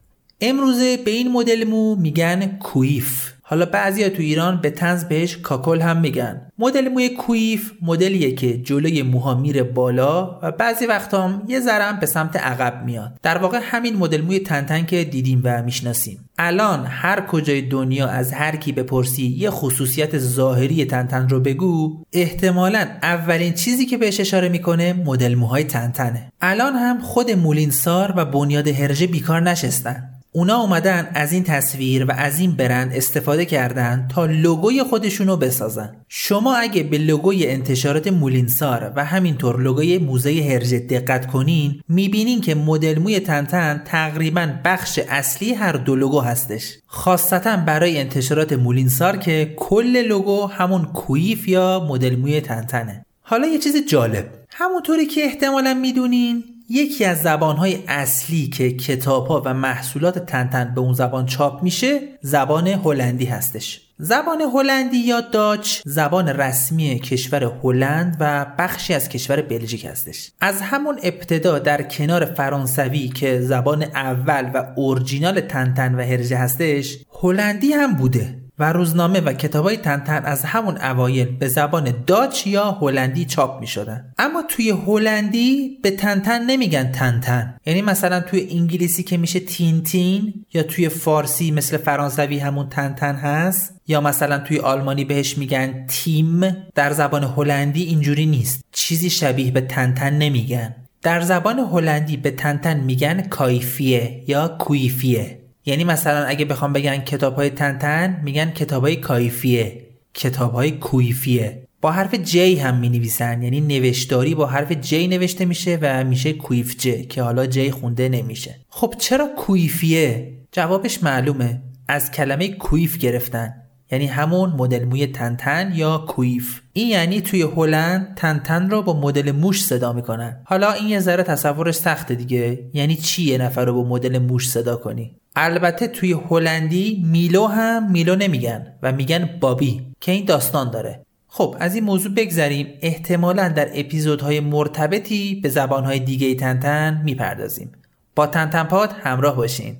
امروزه به این مدل مو میگن کویف. حالا بعضیا تو ایران به تنز بهش کاکل هم میگن. مدل موی کویف مدلیه که جلوی موها میره بالا و بعضی وقتا هم یه ذره به سمت عقب میاد. در واقع همین مدل موی تنتن که دیدیم و می‌شناسیم. الان هر کجای دنیا از هر کی بپرسی یه خصوصیت ظاهری تنتن رو بگو احتمالا اولین چیزی که بهش اشاره می‌کنه مدل موهای تنتنه الان هم خود مولینسار و بنیاد هرژه بیکار نشستن. اونا اومدن از این تصویر و از این برند استفاده کردن تا لوگوی خودشونو بسازن. شما اگه به لوگوی انتشارات مولینسار و همینطور لوگوی موزه هرجه دقت کنین می‌بینین که مدل موی تنتن تقریبا بخش اصلی هر دو لوگو هستش. خاصتا برای انتشارات مولینسار که کل لوگو همون کویف یا مدل موی تنتنه. حالا یه چیز جالب. همونطوری که احتمالا می‌دونین یکی از زبانهای اصلی که کتابها و محصولات تنتن به اون زبان چاپ میشه زبان هلندی هستش. زبان هلندی یا داچ زبان رسمی کشور هلند و بخشی از کشور بلژیک هستش. از همون ابتدا در کنار فرانسوی که زبان اول و اورجینال تنتن و هرجه هستش هلندی هم بوده. و روزنامه و کتابای تنتن از همون اوایل به زبان داچ یا هلندی چاپ می شدن. اما توی هلندی به تنتن نمیگن تنتن. یعنی مثلا توی انگلیسی که میشه تین یا توی فارسی مثل فرانسوی همون تنتن هست یا مثلا توی آلمانی بهش میگن تیم در زبان هلندی اینجوری نیست. چیزی شبیه به تنتن نمیگن. در زبان هلندی به تنتن میگن کایفیه یا کویفیه. یعنی مثلا اگه بخوام بگن کتاب های تنتن میگن کتاب های کایفیه کتاب های کویفیه. با حرف جی هم می نویسن یعنی نوشتاری با حرف جی نوشته میشه و میشه کویف جه که حالا جی خونده نمیشه. خب چرا کویفیه؟ جوابش معلومه. از کلمه کویف گرفتن. یعنی همون مدل موی تنتن یا کویف. این یعنی توی هلند تنتن رو با مدل موش صدا می‌کنن. حالا این یه ذره تصورش سخته دیگه. یعنی چی یه نفر رو با مدل موش صدا کنی؟ البته توی هلندی میلو هم میلو نمیگن و میگن بابی که این داستان داره. خب از این موضوع بگذریم. احتمالا در اپیزودهای مرتبطی به زبانهای دیگه تنتن می‌پردازیم. با تنتن پاد همراه باشین.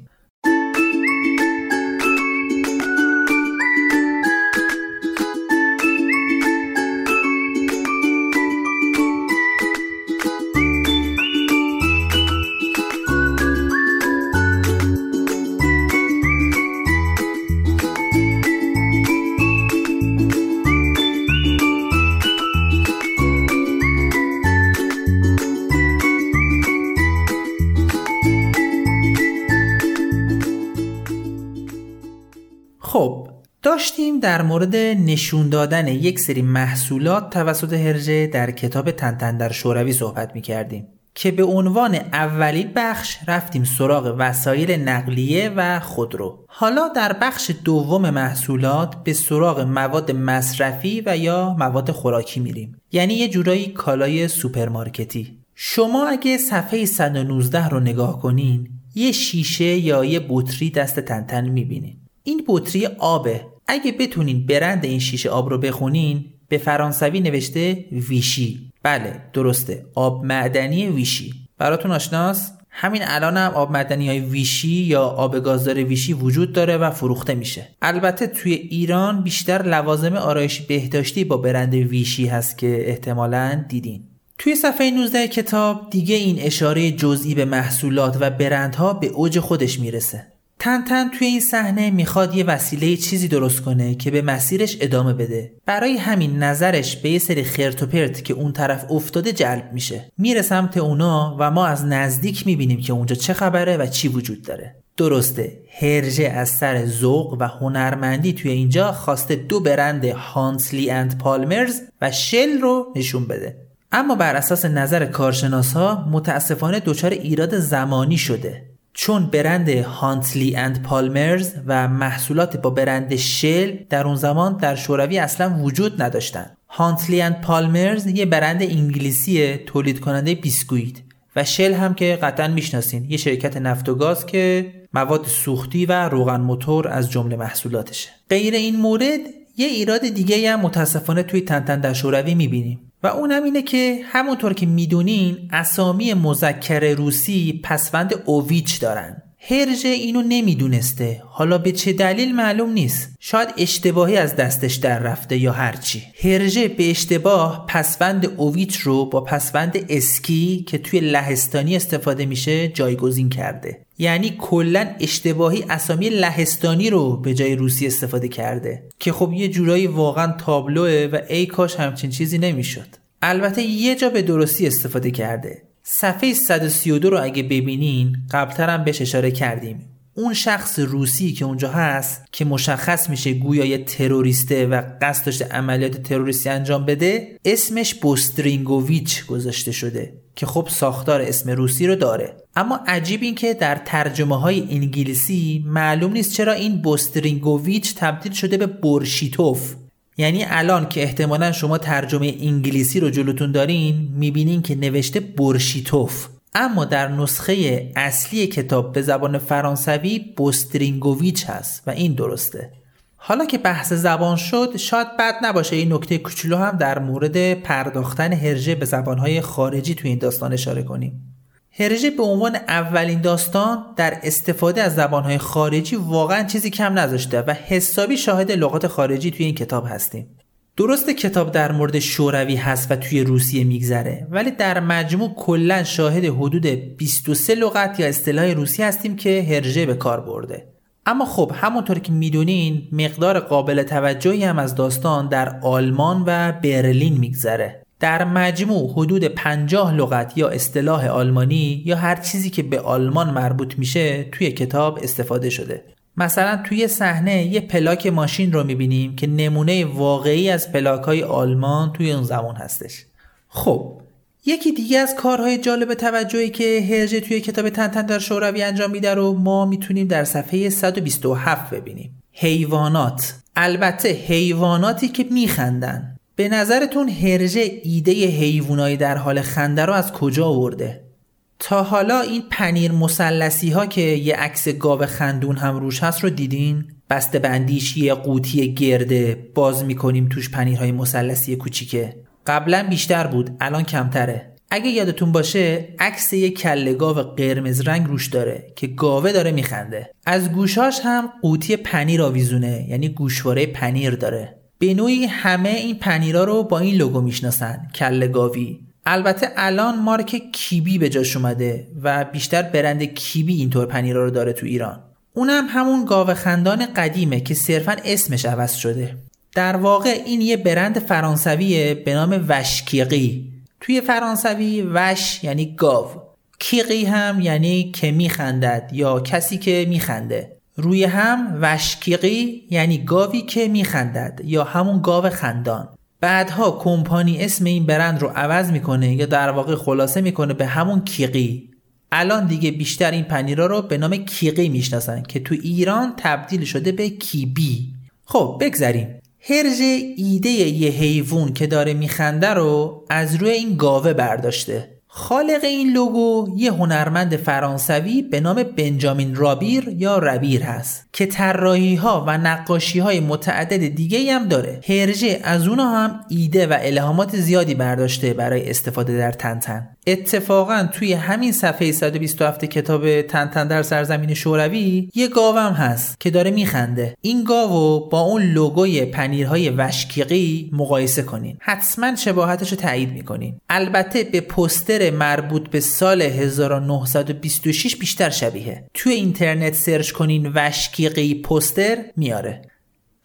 در مورد نشون دادن یک سری محصولات توسط هرژه در کتاب تنتن در شوروی صحبت می کردیم که به عنوان اولی بخش رفتیم سراغ وسایل نقلیه و خودرو حالا در بخش دوم محصولات به سراغ مواد مصرفی و یا مواد خوراکی میریم. یعنی یه جورایی کالای سوپرمارکتی. شما اگه صفحه 119 رو نگاه کنین یه شیشه یا یه بطری دست تنتن می‌بینین این بطری آبه. اگه بتونین برند این شیشه آب رو بخونین به فرانسوی نوشته ویشی. بله درسته. آب معدنی ویشی. براتون آشناست همین الان هم آب معدنی های ویشی یا آب گازدار ویشی وجود داره و فروخته میشه. البته توی ایران بیشتر لوازم آرایشی بهداشتی با برند ویشی هست که احتمالا دیدین. توی صفحه 19 کتاب دیگه این اشاره جزئی به محصولات و برندها به اوج خودش می‌رسه. تن توی این صحنه می‌خواد یه وسیله چیزی درست کنه که به مسیرش ادامه بده. برای همین نظرش به یه سری خرت و پرت که اون طرف افتاده جلب میشه. میره سمت اونا و ما از نزدیک می‌بینیم که اونجا چه خبره و چی وجود داره. درسته هرژه از سر ذوق و هنرمندی توی اینجا خواسته دو برند Huntley and Palmers و Shell رو نشون بده. اما بر اساس نظر کارشناس ها متاسفانه دچار ایراد زمانی شده. چون برند Huntley and Palmers و محصولات با برند Shell در اون زمان در شوروی اصلا وجود نداشتند. Huntley and Palmers یه برند انگلیسی تولید کننده بیسکویت و شل هم که قطعا می‌شناسین. یه شرکت نفت و گاز که مواد سوختی و روغن موتور از جمله محصولاتشه. غیر این مورد یه ایراد دیگه هم متاسفانه توی تنتن در شوروی می‌بینیم. و اونم اینه که همونطور که می‌دونین اسامی مذکر روسی پسوند اوویچ دارن. هرژه اینو نمی‌دونسته. حالا به چه دلیل معلوم نیست. شاید اشتباهی از دستش در رفته یا هرچی هرژه به اشتباه پسوند اوویچ رو با پسوند اسکی که توی لهستانی استفاده میشه جایگزین کرده. یعنی کلا اشتباهی اسامی لهستانی رو به جای روسی استفاده کرده که خب یه جورایی واقعا تابلوه و ای کاش همچین چیزی نمی‌شد. البته یه جا به درستی استفاده کرده. صفحه 132 رو اگه ببینین قبلتر هم بهش اشاره کردیم. اون شخص روسی که اونجا هست که مشخص میشه گویای تروریسته و قصد داشته عملیات تروریستی انجام بده اسمش بوسترینگوویچ گذاشته شده که خب ساختار اسم روسی رو داره. اما عجیب این که در ترجمه های انگلیسی معلوم نیست چرا این بوسترینگوویچ تبدیل شده به برشیتوف یعنی الان که احتمالا شما ترجمه انگلیسی رو جلوتون دارین می‌بینین که نوشته برشیتوف اما در نسخه اصلی کتاب به زبان فرانسوی بوسترینگوویچ هست و این درسته. حالا که بحث زبان شد شاید بد نباشه این نکته کوچولو هم در مورد پرداختن هرژه به زبانهای خارجی توی این داستان اشاره کنیم. هرژه به عنوان اولین داستان در استفاده از زبانهای خارجی واقعا چیزی کم نذاشته و حسابی شاهد لغات خارجی توی این کتاب هستیم. درسته کتاب در مورد شوروی هست و توی روسیه میگذره ولی در مجموع کلا شاهد حدود 23 لغت یا اصطلاح روسی هستیم که هرژه به کار برده. اما خب همونطور که می‌دونین مقدار قابل توجهی هم از داستان در آلمان و برلین میگذره. در مجموع حدود 50 لغت یا اصطلاح آلمانی یا هر چیزی که به آلمان مربوط میشه توی کتاب استفاده شده. مثلا توی صحنه یه پلاک ماشین رو می‌بینیم که نمونه واقعی از پلاک های آلمان توی اون زمان هستش. خب یکی دیگه از کارهای جالب توجهی که هرژه توی کتاب تنتن در شوروی انجام میده رو ما می‌تونیم در صفحه 127 ببینیم. حیوانات. البته حیواناتی که میخندن. به نظرتون هرژه ایده حیوانایی در حال خنده رو از کجا آورده؟ تا حالا این پنیر مسلسی ها که یه عکس گاو خندون هم روش هست رو دیدین؟ بسته بندیش یه قوطی گرده باز می‌کنیم توش پنیرهای مسلسی کوچیکه. قبلا بیشتر بود الان کمتره. اگه یادتون باشه عکس یه کله گاو قرمز رنگ روش داره که گاوه داره میخنده. از گوشاش هم قوطی پنیر آویزونه یعنی گوشواره پنیر داره. به نوعی همه این پنیرها رو با این لوگو می‌شناسن کله گاوی. البته الان مارک کیبی به جاش اومده و بیشتر برند کیبی اینطور پنیرها رو داره تو ایران. اونم همون گاو خندان قدیمه که صرفا اسمش عوض شده. در واقع این یه برند فرانسویه به نام وشکیقی. توی فرانسوی وش یعنی گاو. کیقی هم یعنی که میخندد یا کسی که میخنده. روی هم وشکیقی یعنی گاوی که میخندد یا همون گاو خندان. بعدها کمپانی اسم این برند رو عوض می‌کنه یا در واقع خلاصه می‌کنه به همون کیقی. الان دیگه بیشتر این پنیرا رو به نام کیقی می‌شناسن که تو ایران تبدیل شده به کیبی. خب بگذریم. هرژه ایده یه حیوان که داره میخنده رو از روی این گاوه برداشته. خالق این لوگو یه هنرمند فرانسوی به نام بنجامین رابیر یا ربیر هست که طراحی ها و نقاشی های متعدد دیگه هم داره. هرژه از اونها هم ایده و الهامات زیادی برداشته برای استفاده در تنتن اتفاقا توی همین صفحه 127 کتاب تنتن در سرزمین شوروی یه گاوم هست که داره میخنده. این گاوو با اون لوگوی پنیرهای وشکیقی مقایسه کنین. حتما شباهتش رو تایید می‌کنین. البته به پستر مربوط به سال 1926 بیشتر شبیه. توی اینترنت سرچ کنین وشکیقی پستر میاره.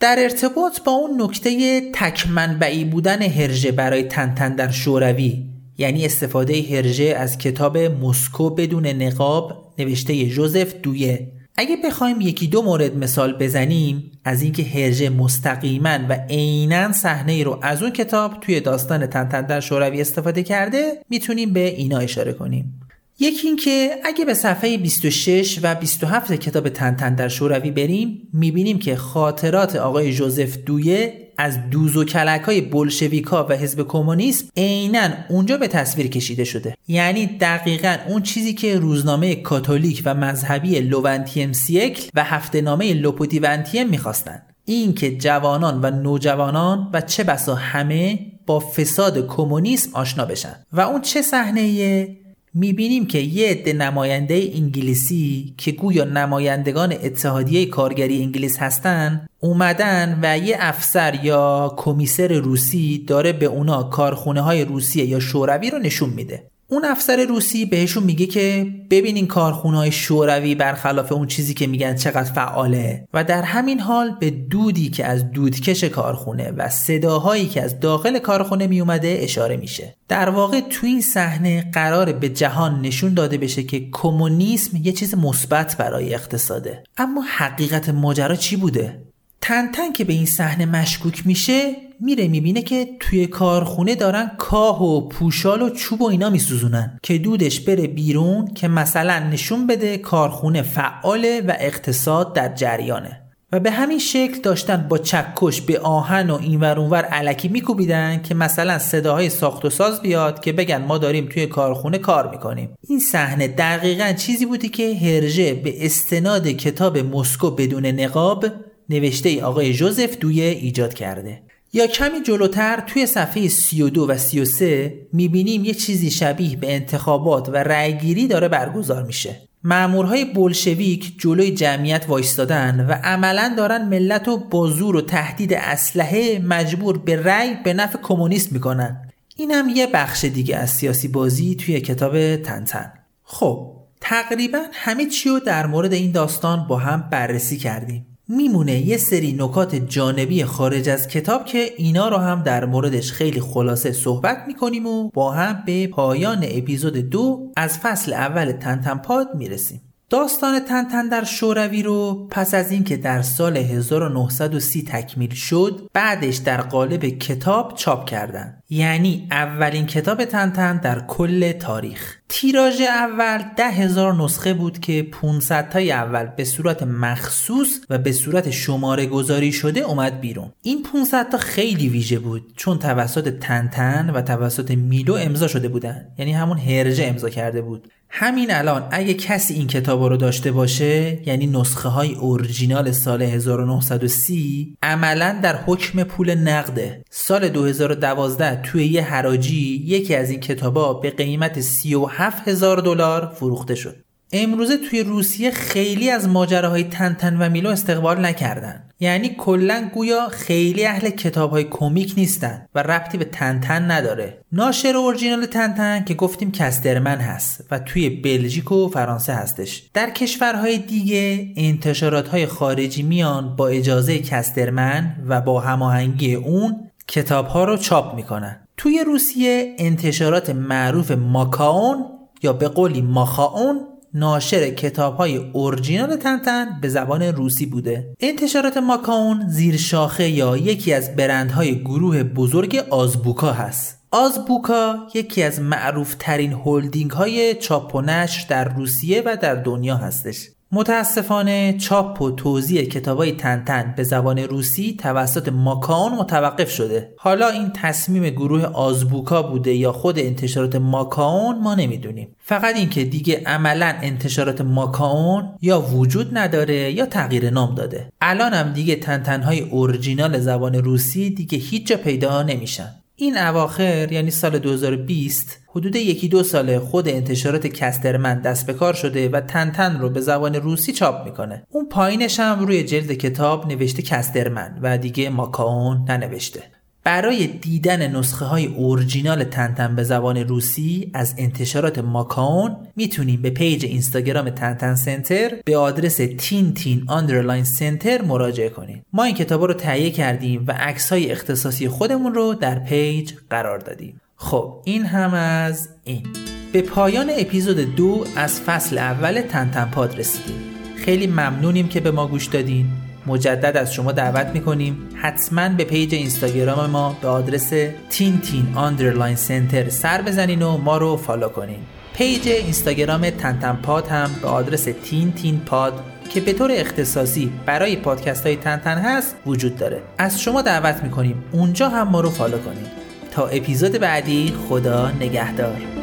در ارتباط با اون نکته تکمنبعی بودن هرژه برای تنتن در شوروی یعنی استفاده هرژه از کتاب مسکو بدون نقاب نوشته جوزف دویه. اگه بخوایم یکی دو مورد مثال بزنیم از اینکه هرژه مستقیما و عینا صحنه رو از اون کتاب توی داستان تنتن در شوروی استفاده کرده می‌تونیم به اینا اشاره کنیم. یکی اینکه اگه به صفحه 26 و 27 کتاب تنتن در شوروی بریم می‌بینیم که خاطرات آقای جوزف دویه از دوز و کلک های و حزب کمونیسم عینا اونجا به تصویر کشیده شده. یعنی دقیقا اون چیزی که روزنامه کاتولیک و مذهبی لوونتیم سیکل و هفته نامه لوپوتیونتیم می‌خواستند. این که جوانان و نوجوانان و چه بسا همه با فساد کمونیسم آشنا بشن. و اون چه صحنه می‌بینیم که یه عده نماینده انگلیسی که گویا نمایندگان اتحادیه کارگری انگلیس هستن اومدن و یه افسر یا کمیسر روسی داره به اونا کارخونه های روسیه یا شوروی رو نشون میده. اون افسر روسی بهشون میگه که ببینین کارخونه های شوروی برخلاف اون چیزی که میگن چقدر فعاله. و در همین حال به دودی که از دودکش کارخونه و صداهایی که از داخل کارخونه میومده اشاره میشه. در واقع تو این صحنه قرار به جهان نشون داده بشه که کمونیسم یه چیز مثبت برای اقتصاده. اما حقیقت ماجرا چی بوده؟ تنتن که به این صحنه مشکوک میشه میره می‌بینه که توی کارخونه دارن کاه و پوشال و چوب و اینا میسوزونن که دودش بره بیرون که مثلا نشون بده کارخونه فعاله و اقتصاد در جریانه. و به همین شکل داشتن با چکش به آهن و اینور اونور علکی میکوبیدن که مثلا صداهای ساخت و ساز بیاد که بگن ما داریم توی کارخونه کار می‌کنیم. این صحنه دقیقا چیزی بودی که هرژه به استناد کتاب مسکو بدون نقاب نوشته ای آقای جوزف دوی ایجاد کرده. یا کمی جلوتر توی صفحه 32 و 33 می‌بینیم یه چیزی شبیه به انتخابات و رأیگیری داره برگزار میشه. معمورهای بولشویک جلوی جمعیت وایستادن و عملا دارن ملت و با زور و تهدید اسلحه مجبور به رأی به نفع کمونیست می‌کنن. این هم یه بخش دیگه از سیاسی بازی توی کتاب تنتن خب تقریبا همه چی رو در مورد این داستان با هم بررسی کردیم. میمونه یه سری نکات جانبی خارج از کتاب که اینا رو هم در موردش خیلی خلاصه صحبت می‌کنیم و با هم به پایان اپیزود دو از فصل اول تنتنپاد می‌رسیم. داستان تنتن در شوروی رو پس از اینکه در سال 1930 تکمیل شد بعدش در قالب کتاب چاپ کردن. یعنی اولین کتاب تنتن در کل تاریخ. تیراژ اول ده هزار نسخه بود که 500 تای اول به صورت مخصوص و به صورت شماره گذاری شده اومد بیرون. این 500 تا خیلی ویژه بود چون توسط تنتن و توسط میلو امضا شده بودن. یعنی همون هرجه امضا کرده بود. همین الان اگه کسی این کتاب رو داشته باشه یعنی نسخه های اورجینال سال 1930 عملا در حکم پول نقده. سال 2012 توی یه حراجی یکی از این کتابا به قیمت 37 هزار دلار فروخته شد. امروزه توی روسیه خیلی از ماجراهای تنتن و میلو استقبال نکردن. یعنی کلا گویا خیلی اهل کتاب های کمیک نیستن و ربطی به تنتن نداره. ناشر اورجینال تنتن که گفتیم کسترمن هست و توی بلژیک و فرانسه هستش. در کشورهای دیگه انتشارات خارجی میان با اجازه کسترمن و با هماهنگی اون کتاب ها رو چاپ می‌کنن. توی روسیه انتشارات معروف ماکاون یا به قولی ماخاون ناشر کتاب های اورجینال تنتن به زبان روسی بوده. انتشارات ماکاون زیر شاخه یا یکی از برندهای گروه بزرگ آزبوکا هست. آزبوکا یکی از معروف ترین هولدینگ های چاپ و نشر در روسیه و در دنیا هستش. متاسفانه چاپ و توضیح کتابای تنتن به زبان روسی توسط ماکان متوقف شده. حالا این تصمیم گروه آزبوکا بوده یا خود انتشارات ماکاون ما نمی‌دونیم. فقط اینکه دیگه عملا انتشارات ماکاون یا وجود نداره یا تغییر نام داده. الان هم دیگه تنتنهای اورجینال زبان روسی دیگه هیچ جا پیدا نمیشن. این اواخر یعنی سال 2020 حدود یکی دو ساله خود انتشارات کسترمن دست به کار شده و تنتن رو به زبان روسی چاپ می‌کنه. اون پایینش هم روی جلد کتاب نوشته کسترمن و دیگه ماکاون ننوشته. برای دیدن نسخه های اورجینال تنتن به زبان روسی از انتشارات ماکاون می‌تونیم به page اینستاگرام تنتن center به آدرس Tintin underline center مراجعه کنید. ما این کتاب رو تهیه کردیم و عکس های اختصاصی خودمون رو در page قرار دادیم. خب این هم از این. به پایان اپیزود دو از فصل اول تنتن پاد رسیدیم. خیلی ممنونیم که به ما گوش دادین. مجدد از شما دعوت می‌کنیم. حتما به page اینستاگرام ما به آدرس Tintin underline center سر بزنین و ما رو follow کنین. page اینستاگرام تنتن پاد هم به آدرس Tintin pod که به طور اختصاصی برای پادکست های تنتن هست وجود داره. از شما دعوت می‌کنیم. اونجا هم ما رو follow کنیم تا اپیزود بعدی خدا نگهدار.